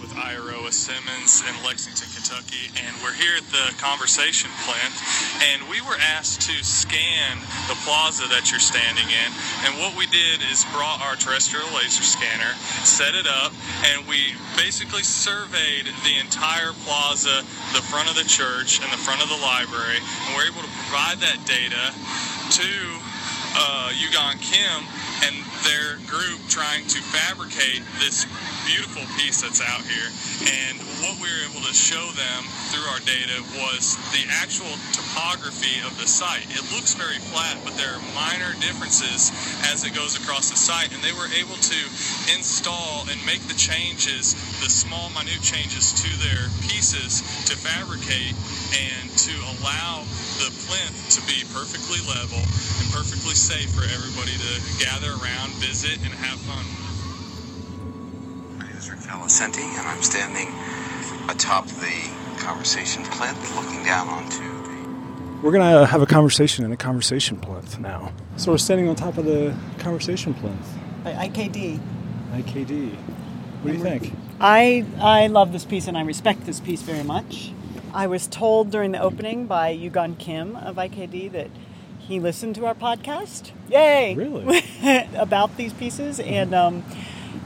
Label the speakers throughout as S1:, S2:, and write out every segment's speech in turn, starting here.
S1: with Iowa Simmons in Lexington, Kentucky, and we're here at the Conversation Plinth, and we were asked to scan the plaza that you're standing in, and what we did is brought our terrestrial laser scanner, set it up, and we basically surveyed the entire plaza, the front of the church and the front of the library, and we're able to provide that data to uh, Yugon Kim and their group trying to fabricate this beautiful piece that's out here. And what we were able to show them through our data was the actual topography of the site. It looks very flat, but there are minor differences as it goes across the site. And they were able to install and make the changes, the small, minute changes to their pieces to fabricate and to allow the plinth to be perfectly level and perfectly safe for everybody to gather around, visit, and have fun with.
S2: My name is Rick Valicenti, and I'm standing atop the conversation plinth looking down onto the.
S3: We're gonna have a conversation in a conversation plinth now. So we're standing on top of the conversation plinth.
S4: IKD.
S3: IKD. What do you think?
S4: I I love this piece and I respect this piece very much. I was told during the opening by Yugon Kim of IKD that he listened to our podcast. Yay!
S3: Really?
S4: about these pieces and um,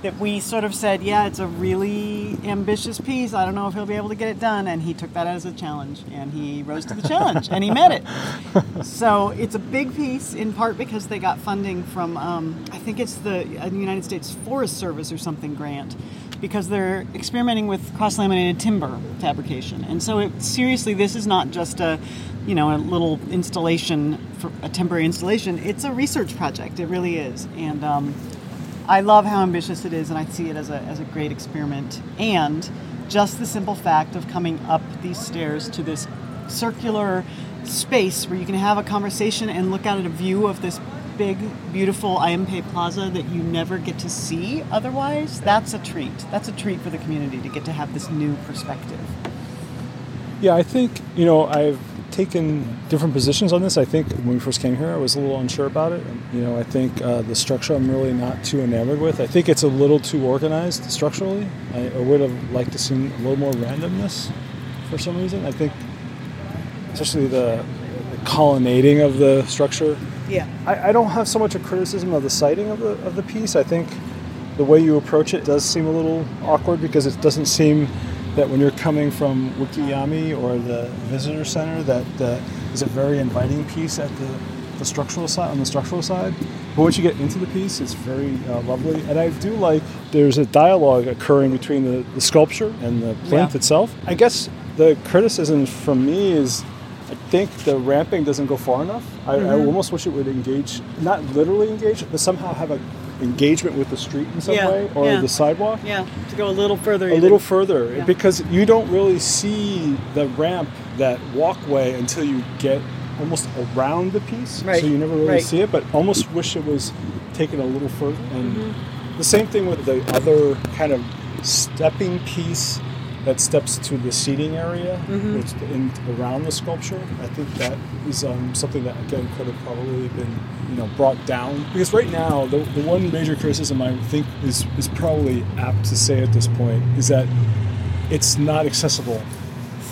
S4: that we sort of said, yeah, it's a really ambitious piece. I don't know if he'll be able to get it done, and he took that as a challenge and he rose to the challenge and he met it. So it's a big piece in part because they got funding from um, I think it's the uh, United States Forest Service or something grant because they're experimenting with cross-laminated timber fabrication. And so, it, seriously, this is not just a, you know, a little installation for a temporary installation. It's a research project. It really is. And um, I love how ambitious it is, and I see it as a as a great experiment. And just the simple fact of coming up these stairs to this circular space where you can have a conversation and look out at a view of this big, beautiful I.M. Pei Plaza that you never get to see otherwise, that's a treat. That's a treat for the community to get to have this new perspective.
S3: Yeah, I think you know I've taken different positions on this. I think when we first came here, I was a little unsure about it. And, You know, I think uh, the structure I'm really not too enamored with. I think it's a little too organized structurally. I, I would have liked to see a little more randomness for some reason. I think, especially the, the colonnading of the structure.
S4: Yeah.
S3: I, I don't have so much a criticism of the siting of the of the piece. I think the way you approach it does seem a little awkward because it doesn't seem that when you're coming from Wikiyami or the visitor center that uh, is a very inviting piece at the, the structural side on the structural side. But once you get into the piece, it's very uh, lovely, and I do like there's a dialogue occurring between the, the sculpture and the plinth
S4: Yeah.
S3: itself. I guess the criticism from me is I think the ramping doesn't go far enough. I, I
S4: Mm-hmm.
S3: almost wish it would engage, not literally engage, but somehow have a engagement with the street in some
S4: Yeah,
S3: way or
S4: yeah.
S3: the sidewalk
S4: Yeah, to go a little further.
S3: a
S4: even.
S3: little further
S4: Yeah.
S3: because you don't really see the ramp, that walkway, until you get almost around the piece.
S4: Right,
S3: So you never really
S4: right.
S3: see it, but almost wish it was taken a little further. And
S4: Mm-hmm.
S3: the same thing with the other kind of stepping piece that steps to the seating area
S4: Mm-hmm.
S3: which in, around the sculpture. I think that is um, something that again could have probably been you know brought down because right now the, the one major criticism I think is is probably apt to say at this point is that it's not accessible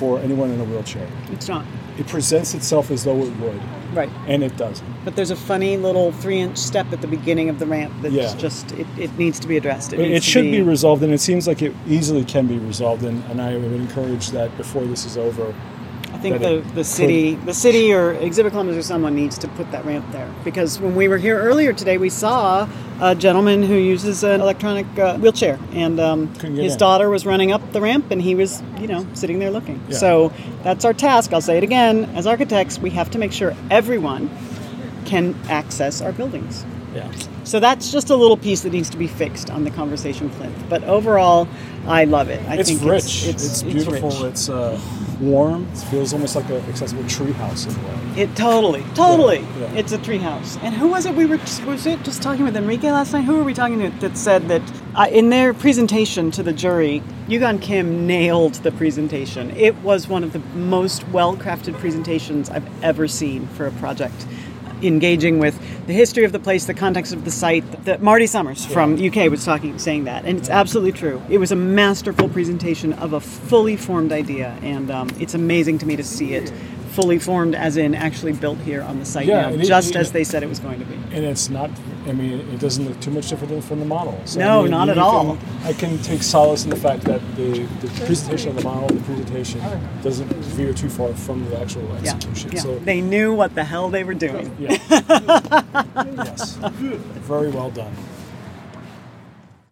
S3: for anyone in a wheelchair.
S4: It's not.
S3: It presents itself as though it would,
S4: Right.
S3: and it doesn't.
S4: But there's a funny little three inch step at the beginning of the ramp that's
S3: Yeah.
S4: just, it, it needs to be addressed.
S3: It, it should be resolved, and it seems like it easily can be resolved. And, and I would encourage that before this is over.
S4: I think the, the city, the city or Exhibit Columbus or someone needs to put that ramp there because when we were here earlier today, we saw a gentleman who uses an electronic uh, wheelchair, and um, his
S3: in.
S4: daughter was running up the ramp, and he was, you know, sitting there looking.
S3: Yeah.
S4: So that's our task. I'll say it again. As architects, we have to make sure everyone can access our buildings.
S3: Yeah.
S4: So that's just a little piece that needs to be fixed on the conversation plinth. But overall, I love it. I
S3: It's
S4: think
S3: rich.
S4: It's,
S3: It's, beautiful.
S4: rich.
S3: It's, uh, warm. It feels almost like an accessible treehouse in a way.
S4: It totally, totally.
S3: Yeah, yeah.
S4: It's a treehouse. And who was it? We were was it just talking with Enrique last night? Who were we talking to that said that uh, in their presentation to the jury, Yugon Kim nailed the presentation. It was one of the most well crafted presentations I've ever seen for a project. Engaging with the history of the place, the context of the site. That Marty Summers from UK was talking, saying that, and it's absolutely true. It was a masterful presentation of a fully formed idea, and um, it's amazing to me to see it fully formed, as in actually built here on the site
S3: Yeah,
S4: now, just
S3: it-
S4: as they said it was going to be.
S3: and it's not. I mean, it doesn't look too much different from the model. So,
S4: No,
S3: I mean,
S4: not at all.
S3: can- I can take solace in the fact that the, the presentation of the model, the presentation, doesn't veer too far from the actual
S4: Yeah,
S3: execution.
S4: yeah.
S3: So,
S4: they knew what the hell they were doing.
S3: yeah. yes, very well done.